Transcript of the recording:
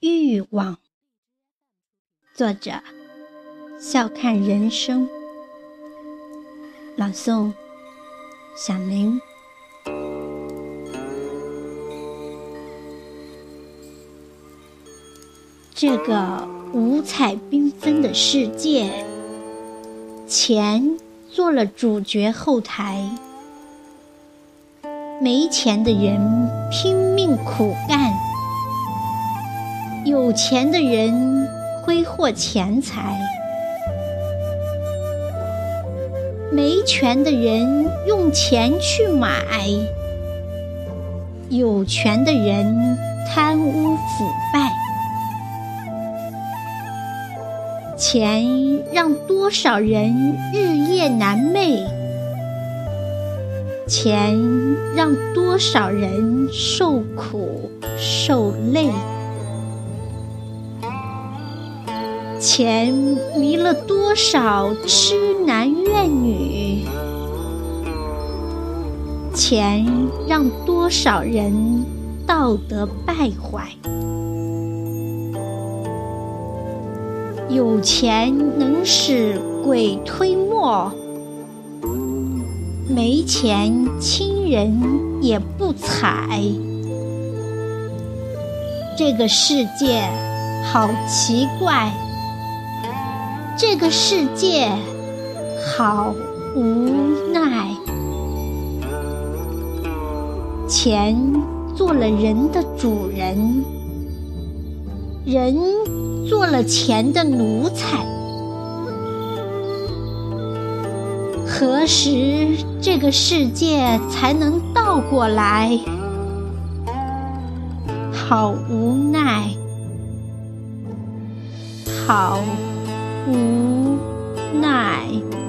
欲望。作者：笑看人生。朗诵：小明。这个五彩缤纷的世界，钱做了主角后台。没钱的人拼命苦干，有钱的人挥霍钱财，没权的人用钱去买，有权的人贪污腐败。钱让多少人日夜难寐。钱让多少人受苦受累，钱迷了多少痴男怨女，钱让多少人道德败坏。有钱能使鬼推磨。没钱，亲人也不睬。这个世界好奇怪，这个世界好无奈。钱做了人的主人，人做了钱的奴才。何时这个世界才能倒过来？好无奈，好无奈。